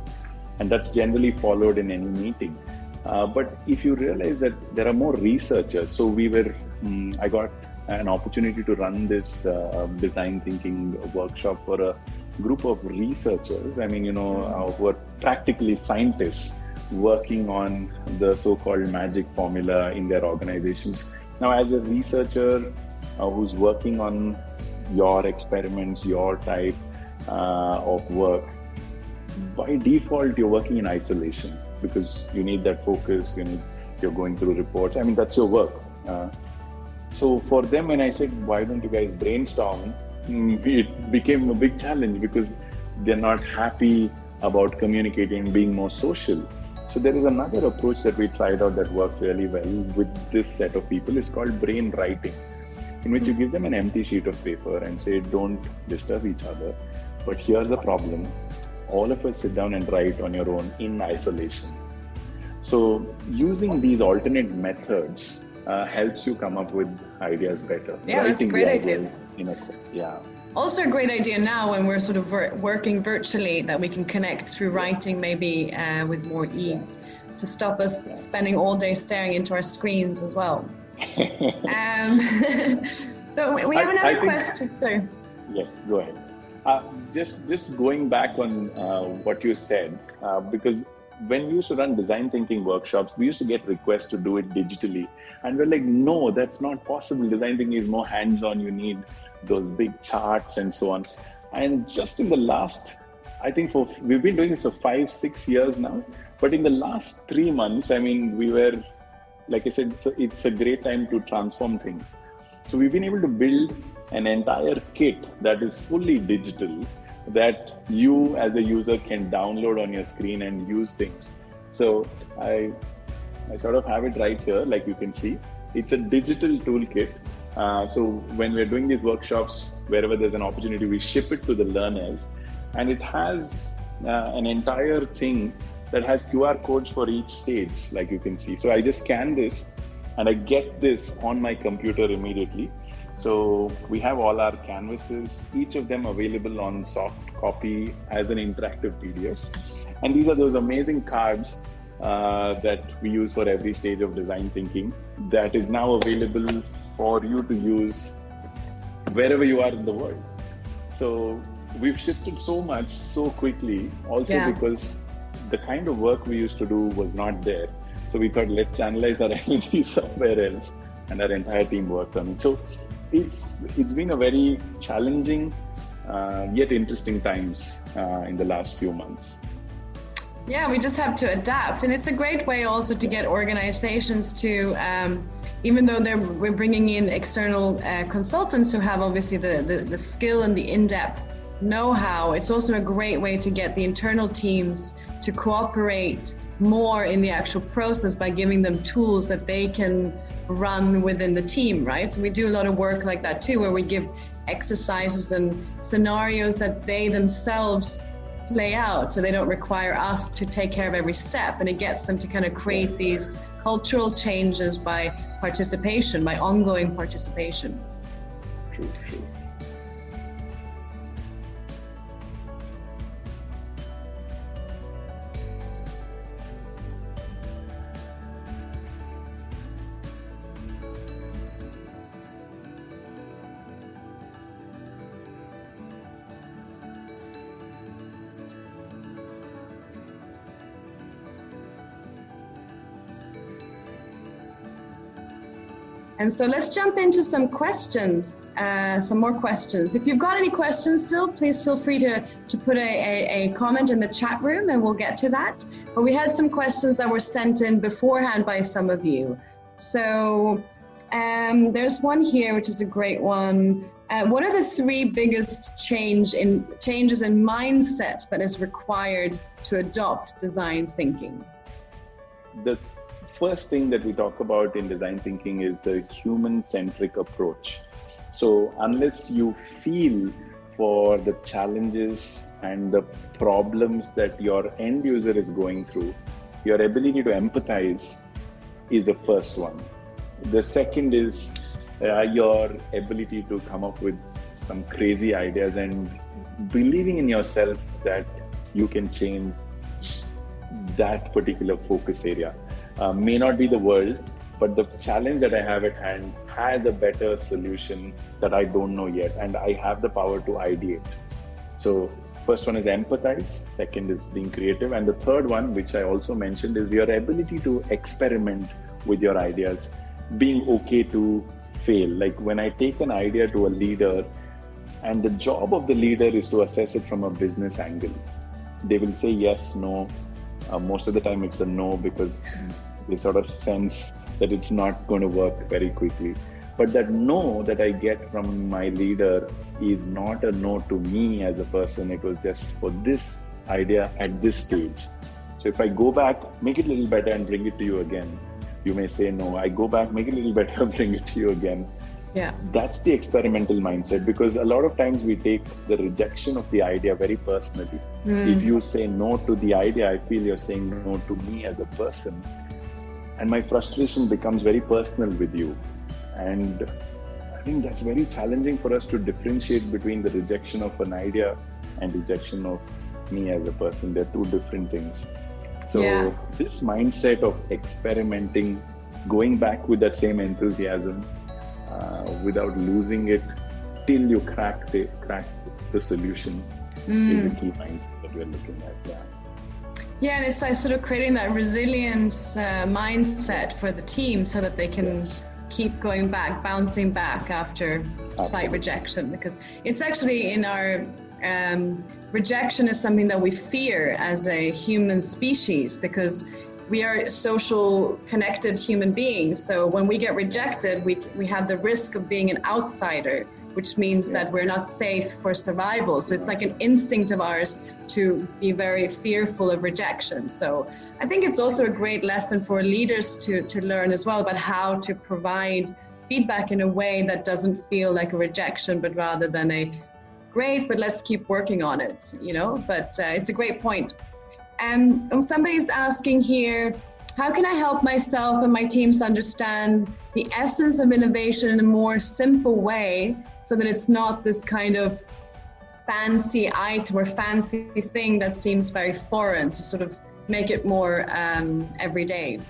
And that's generally followed in any meeting. Uh, but if you realize that there are more researchers, so we were, um, I got an opportunity to run this uh, design thinking workshop for a group of researchers. I mean, you know, uh, who are practically scientists working on the so-called magic formula in their organizations. Now, as a researcher uh, who's working on your experiments, your type uh, of work, by default you're working in isolation because you need that focus. You need you're going through reports. I mean, that's your work. Uh, so for them, when I said, "Why don't you guys brainstorm?" Mm, it became a big challenge because they're not happy about communicating, being more social. So there is another approach that we tried out that worked really well with this set of people. It's called brain writing, in which you give them an empty sheet of paper and say, don't disturb each other. But here's a problem. All of us sit down and write on your own in isolation. So using these alternate methods uh, helps you come up with ideas better. Yeah, Writing that's a great idea. In a, yeah also a great idea now when we're sort of ver- working virtually that we can connect through writing maybe uh, with more ease to stop us spending all day staring into our screens as well. (laughs) um, (laughs) so we have I, another I question. So yes, go ahead. Uh, just just going back on uh, what you said, uh, because when we used to run design thinking workshops, we used to get requests to do it digitally. And we're like, no, that's not possible. Design thinking is more hands on. You need those big charts and so on. And just in the last, I think for we've been doing this for five, six years now. But in the last three months, I mean, we were, like I said, it's a, it's a great time to transform things. So we've been able to build an entire kit that is fully digital that you as a user can download on your screen and use things. So I I sort of have it right here, like you can see. It's a digital toolkit. Uh, so when we're doing these workshops, wherever there's an opportunity, we ship it to the learners, and it has uh, an entire thing that has QR codes for each stage, like you can see. So I just scan this, and I get this on my computer immediately so we have all our canvases, each of them available on soft copy as an interactive PDF. And these are those amazing cards uh, that we use for every stage of design thinking that is now available for you to use wherever you are in the world. So we've shifted so much so quickly, also yeah. because the kind of work we used to do was not there. So we thought, let's channelize our (laughs) energy somewhere else, and our entire team worked on it. So it's it's been a very challenging uh, yet interesting times uh, in the last few months. Yeah, we just have to adapt, and it's a great way also to get organizations to, um, even though they're we're bringing in external uh, consultants who have obviously the, the, the skill and the in-depth know-how. It's also a great way to get the internal teams to cooperate more in the actual process by giving them tools that they can run within the team, right? So we do a lot of work like that too, where we give exercises and scenarios that they themselves play out so they don't require us to take care of every step. And it gets them to kind of create these cultural changes by participation by ongoing participation. True true And so let's jump into some questions, uh, some more questions. If you've got any questions still, please feel free to, to put a, a, a, comment in the chat room and we'll get to that. But we had some questions that were sent in beforehand by some of you. So um, there's one here, which is a great one. Uh, what are the three biggest change in changes in mindset that is required to adopt design thinking? The first thing that we talk about in design thinking is the human centric approach. So, unless you feel for the challenges and the problems that your end user is going through, your ability to empathize is the first one. The second is uh, your ability to come up with some crazy ideas and believing in yourself that you can change that particular focus area. Uh, may not be the world, but the challenge that I have at hand has a better solution that I don't know yet, and I have the power to ideate. So, first one is empathize, second is being creative, and the third one, which I also mentioned, is your ability to experiment with your ideas, being okay to fail. Like when I take an idea to a leader, and the job of the leader is to assess it from a business angle. They will say yes, no. Uh, most of the time, it's a no because they sort of sense that it's not going to work very quickly. But that no that I get from my leader is not a no to me as a person. It was just for this idea at this stage. So if I go back, make it a little better and bring it to you again, you may say no. I go back, make it a little (laughs) better, bring it to you again. Yeah. That's the experimental mindset because a lot of times we take the rejection of the idea very personally. Mm. If you say no to the idea, I feel you're saying no to me as a person and my frustration becomes very personal with you and i think that's very challenging for us to differentiate between the rejection of an idea and rejection of me as a person they're two different things so yeah. this mindset of experimenting going back with that same enthusiasm uh, without losing it till you crack the crack the solution mm. is a key mindset that we're looking at yeah yeah, and it's like sort of creating that resilience uh, mindset for the team so that they can yes. keep going back, bouncing back after Absolutely. slight rejection. Because it's actually in our um, rejection is something that we fear as a human species because we are social connected human beings. So when we get rejected, we, we have the risk of being an outsider which means that we're not safe for survival. So it's like an instinct of ours to be very fearful of rejection. So I think it's also a great lesson for leaders to, to learn as well about how to provide feedback in a way that doesn't feel like a rejection, but rather than a great, but let's keep working on it, you know? But uh, it's a great point. Um, and somebody's asking here, how can I help myself and my teams understand the essence of innovation in a more simple way so that it's not this kind of fancy item or fancy thing that seems very foreign to sort of make it more um, everyday?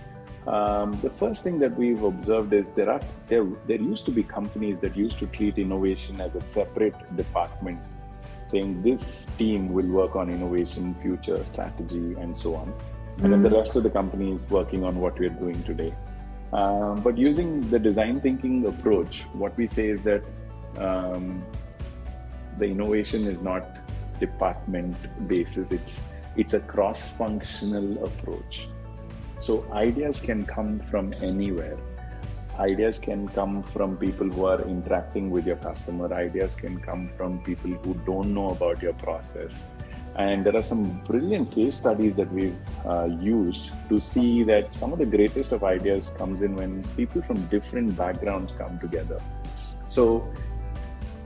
Um, the first thing that we've observed is there are there, there used to be companies that used to treat innovation as a separate department, saying this team will work on innovation, future strategy, and so on, and then the mm. rest of the company is working on what we're doing today. Um, but using the design thinking approach, what we say is that um, the innovation is not department basis. It's it's a cross functional approach. So ideas can come from anywhere. Ideas can come from people who are interacting with your customer. Ideas can come from people who don't know about your process. And there are some brilliant case studies that we've uh, used to see that some of the greatest of ideas comes in when people from different backgrounds come together. So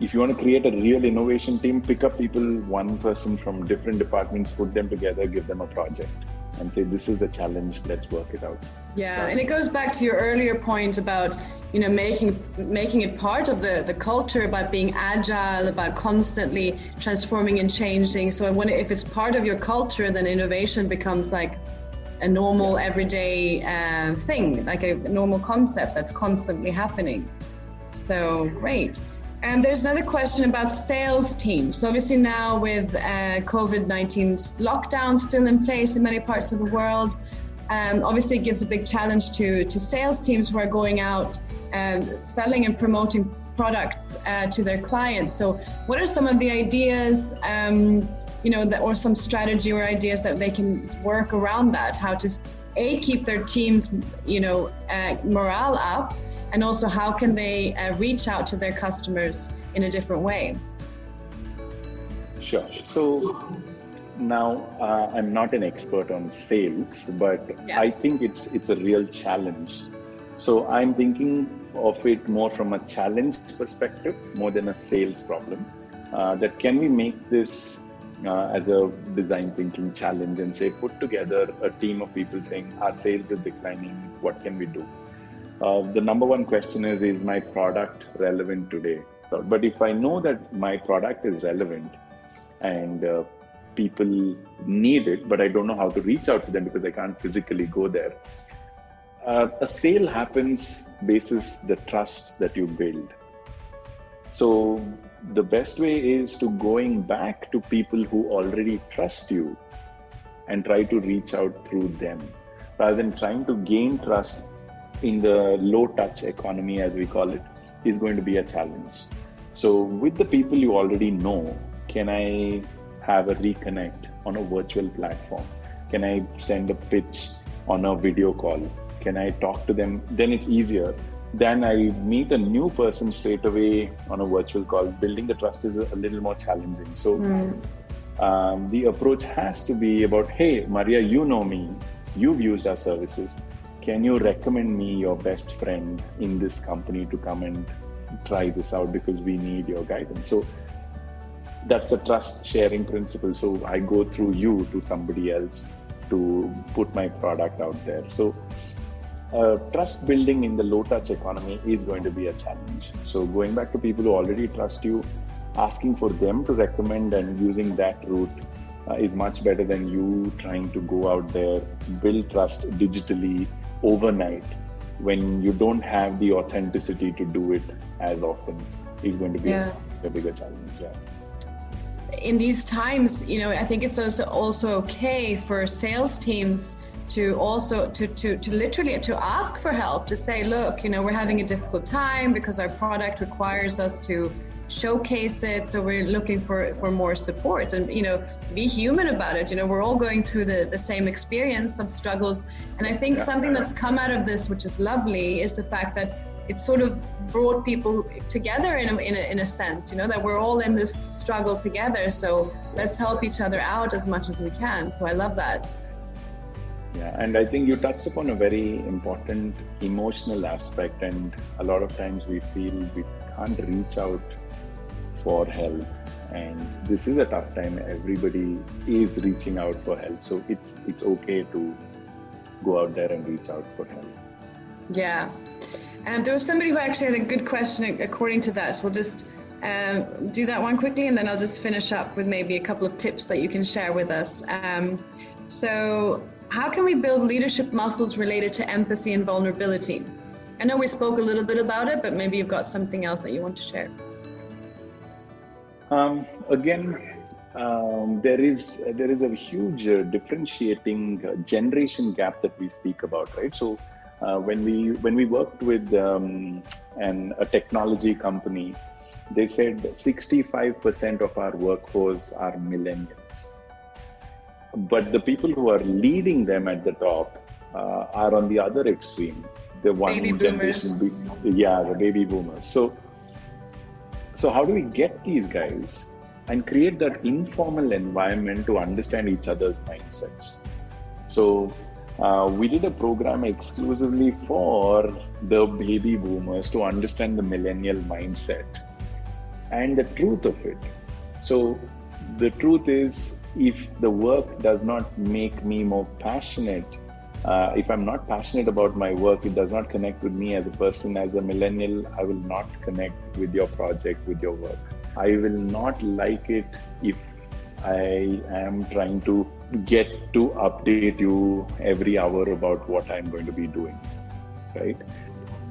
if you want to create a real innovation team, pick up people, one person from different departments, put them together, give them a project, and say, "This is the challenge. Let's work it out." Yeah, and it goes back to your earlier point about you know making making it part of the the culture about being agile, about constantly transforming and changing. So when if it's part of your culture, then innovation becomes like a normal everyday uh, thing, like a normal concept that's constantly happening. So great. And there's another question about sales teams. So obviously now with uh, COVID-19 lockdown still in place in many parts of the world, um, obviously it gives a big challenge to, to sales teams who are going out um, selling and promoting products uh, to their clients. So what are some of the ideas, um, you know, that, or some strategy or ideas that they can work around that? How to a keep their teams, you know, uh, morale up, and also how can they uh, reach out to their customers in a different way sure so now uh, i'm not an expert on sales but yeah. i think it's it's a real challenge so i'm thinking of it more from a challenge perspective more than a sales problem uh, that can we make this uh, as a design thinking challenge and say, put together a team of people saying, our sales is declining, what can we do? Uh, the number one question is, is my product relevant today? But if I know that my product is relevant and uh, people need it, but I don't know how to reach out to them because I can't physically go there, uh, a sale happens basis the trust that you build. So the best way is to going back to people who already trust you and try to reach out through them rather than trying to gain trust in the low touch economy as we call it is going to be a challenge so with the people you already know can i have a reconnect on a virtual platform can i send a pitch on a video call can i talk to them then it's easier then I meet a new person straight away on a virtual call. Building the trust is a little more challenging. So mm. um, the approach has to be about, hey, Maria, you know me, you've used our services. Can you recommend me your best friend in this company to come and try this out because we need your guidance? So that's the trust sharing principle. So I go through you to somebody else to put my product out there. So uh, trust building in the low touch economy is going to be a challenge. So, going back to people who already trust you, asking for them to recommend and using that route uh, is much better than you trying to go out there, build trust digitally overnight when you don't have the authenticity to do it as often is going to be yeah. a, bigger challenge. Yeah in these times, you know, I think it's also also okay for sales teams to also to, to to literally to ask for help to say look you know we're having a difficult time because our product requires us to showcase it so we're looking for for more support. And you know be human about it. You know we're all going through the the same experience of struggles. And i think yeah. something that's come out of this which is lovely is the fact that it sort of brought people together in a, in a, in a sense you know that we're all in this struggle together. So let's help each other out as much as we can. So i love that. Yeah, and I think you touched upon a very important emotional aspect, and a lot of times we feel we can't reach out for help, and this is a tough time. Everybody is reaching out for help, so it's it's okay to go out there and reach out for help. Yeah, and there was somebody who actually had a good question according to that. So we'll just um, do that one quickly, and then I'll just finish up with maybe a couple of tips that you can share with us. Um, so how can we build leadership muscles related to empathy and vulnerability? I know we spoke a little bit about it, but maybe you've got something else that you want to share. Um, again, um, there is there is a huge uh, differentiating uh, generation gap that we speak about, right? So uh, when we when we worked with um, an, a technology company, they said 65% of our workforce are millennials but the people who are leading them at the top uh, are on the other extreme the one baby generation boomers. yeah the baby boomers so so how do we get these guys and create that informal environment to understand each other's mindsets? So uh, we did a program exclusively for the baby boomers to understand the millennial mindset and the truth of it. So the truth is if the work does not make me more passionate, uh, if I'm not passionate about my work, it does not connect with me as a person, as a millennial, I will not connect with your project, with your work. I will not like it if I am trying to get to update you every hour about what I'm going to be doing. Right?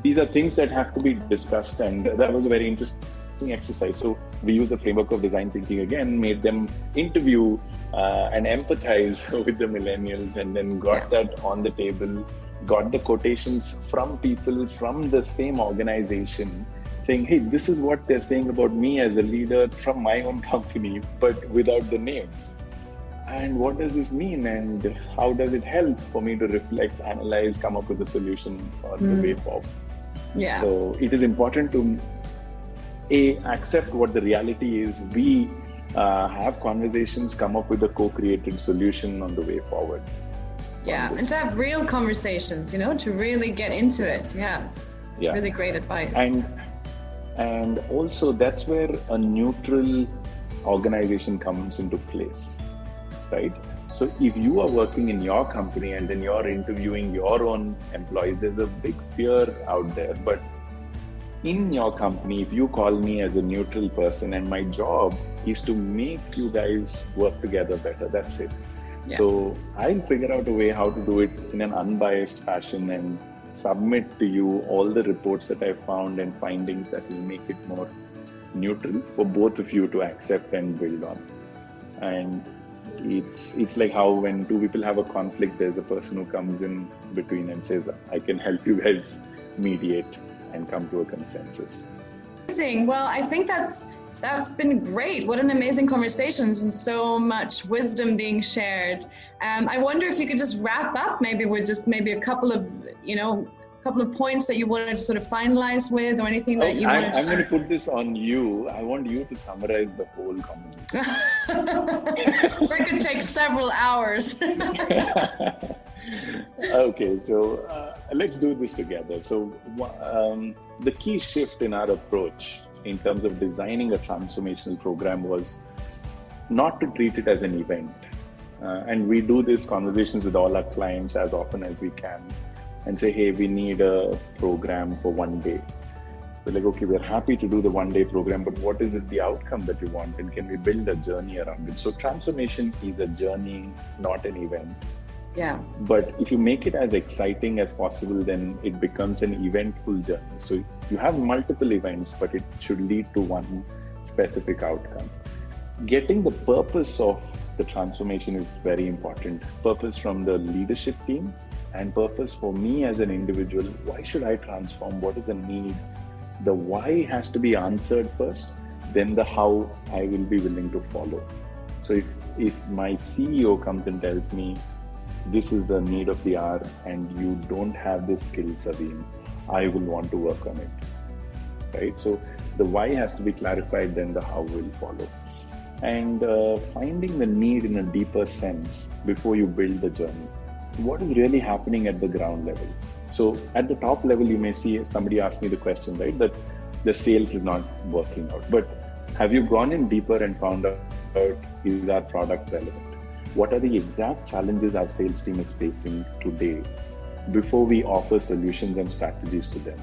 These are things that have to be discussed, and that was a very interesting exercise. So we used the framework of design thinking again, made them interview uh, and empathize (laughs) with the millennials, and then got that on the table. Got the quotations from people from the same organization saying, hey, this is what they're saying about me as a leader from my own (laughs) company, but without the names. And what does this mean? And how does it help for me to reflect, analyze, come up with a solution for mm. the hmm. way forward? Yeah. So it is important to a accept what the reality is we uh, have conversations come up with a co-created solution on the way forward yeah and to have real conversations you know to really get into it yeah it's yeah. really great advice and and also that's where a neutral organization comes into place, right? So if you are working in your company and then you're interviewing your own employees, there's a big fear out there. But in your company, if you call me as a neutral person and my job is to make you guys work together better, that's it. Yeah. So I'll figure out a way how to do it in an unbiased fashion and submit to you all the reports that I found and findings that will make it more neutral for both of you to accept and build on. And it's it's like how when two people have a conflict, there's a person who comes in between and says, "I can help you guys mediate and come to a consensus." Amazing. Well, I think that's that's been great. What an amazing conversation and so much wisdom being shared. Um, I wonder if you could just wrap up maybe with just maybe a couple of, you know, a couple of points that you wanted to sort of finalize with or anything that you I, wanted I'm going to put this on you. I want you to summarize the whole (laughs) conversation. that could take several hours. (laughs) okay, so uh, let's do this together. So, um, the key shift in our approach in terms of designing a transformational program was not to treat it as an event. Uh, and we do these conversations with all our clients as often as we can and say, hey, we need a program for one day. We're like, okay, we're happy to do the one day program, but what is it the outcome that you want? And can we build a journey around it? So, transformation is a journey, not an event. Yeah. But if you make it as exciting as possible, then it becomes an eventful journey. So you have multiple events, but it should lead to one specific outcome. Getting the purpose of the transformation is very important. Purpose from the leadership team and purpose for me as an individual. Why should I transform? What is the need? The why has to be answered first, then the how I will be willing to follow. So if, if my CEO comes and tells me, this is the need of the hour and you don't have this skill, Saveen, I will want to work on it. Right? So the why has to be clarified, then the how will follow. And uh, finding the need in a deeper sense before you build the journey. What is really happening at the ground level? So at the top level, you may see somebody ask me the question, right? That the sales is not working out. But have you gone in deeper and found out is our product relevant? What are the exact challenges our sales team is facing today before we offer solutions and strategies to them.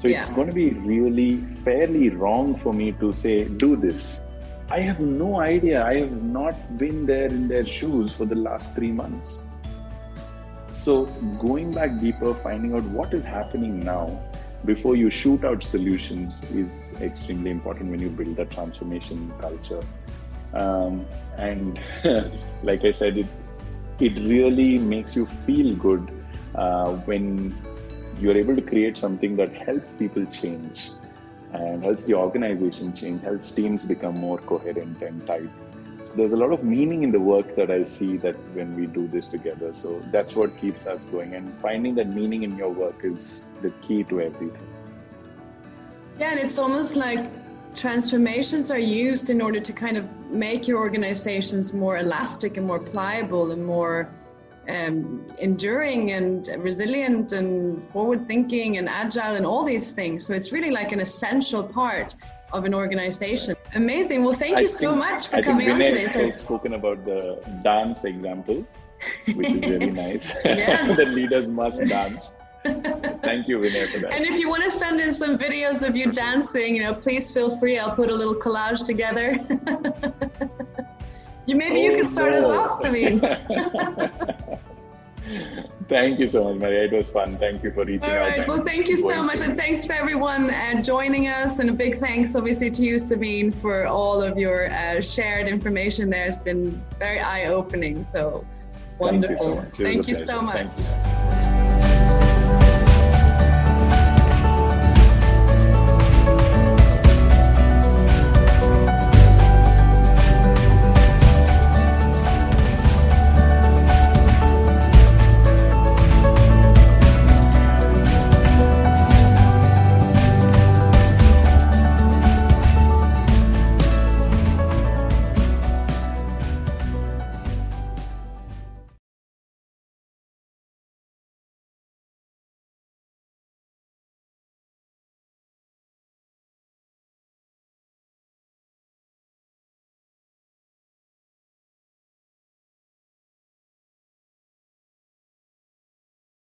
So yeah. it's going to be really fairly wrong for me to say, do this. I have no idea. I have not been there in their shoes for the last three months. So going back deeper, finding out what is happening now before you shoot out solutions is extremely important when you build a transformation culture. Um, and (laughs) like I said, it it really makes you feel good uh, when you're able to create something that helps people change and helps the organization change, helps teams become more coherent and tight. So there's a lot of meaning in the work that I see that when we do this together. So that's what keeps us going. And finding that meaning in your work is the key to everything. Yeah, and it's almost like transformations are used in order to kind of make your organizations more elastic and more pliable and more um, enduring and resilient and forward thinking and agile and all these things. So it's really like an essential part of an organization. Amazing. Well, thank I you think, so much for I coming on today. So spoken about the dance example, which is really (laughs) nice. Yes. (laughs) the leaders must dance. (laughs) Thank you, Vinay, for that. And if you want to send in some videos of you dancing, you know, please feel free. I'll put a little collage together. (laughs) you maybe oh, you can start no. us off, Saveen. (laughs) thank you so much, Maria. It was fun. Thank you for reaching All right. out. Well, thank you so much, and thanks for everyone uh, joining us. And a big thanks, obviously, to you, Saveen, for all of your uh, shared information. There has been very eye-opening. So wonderful. Thank you so much. Thank you so much.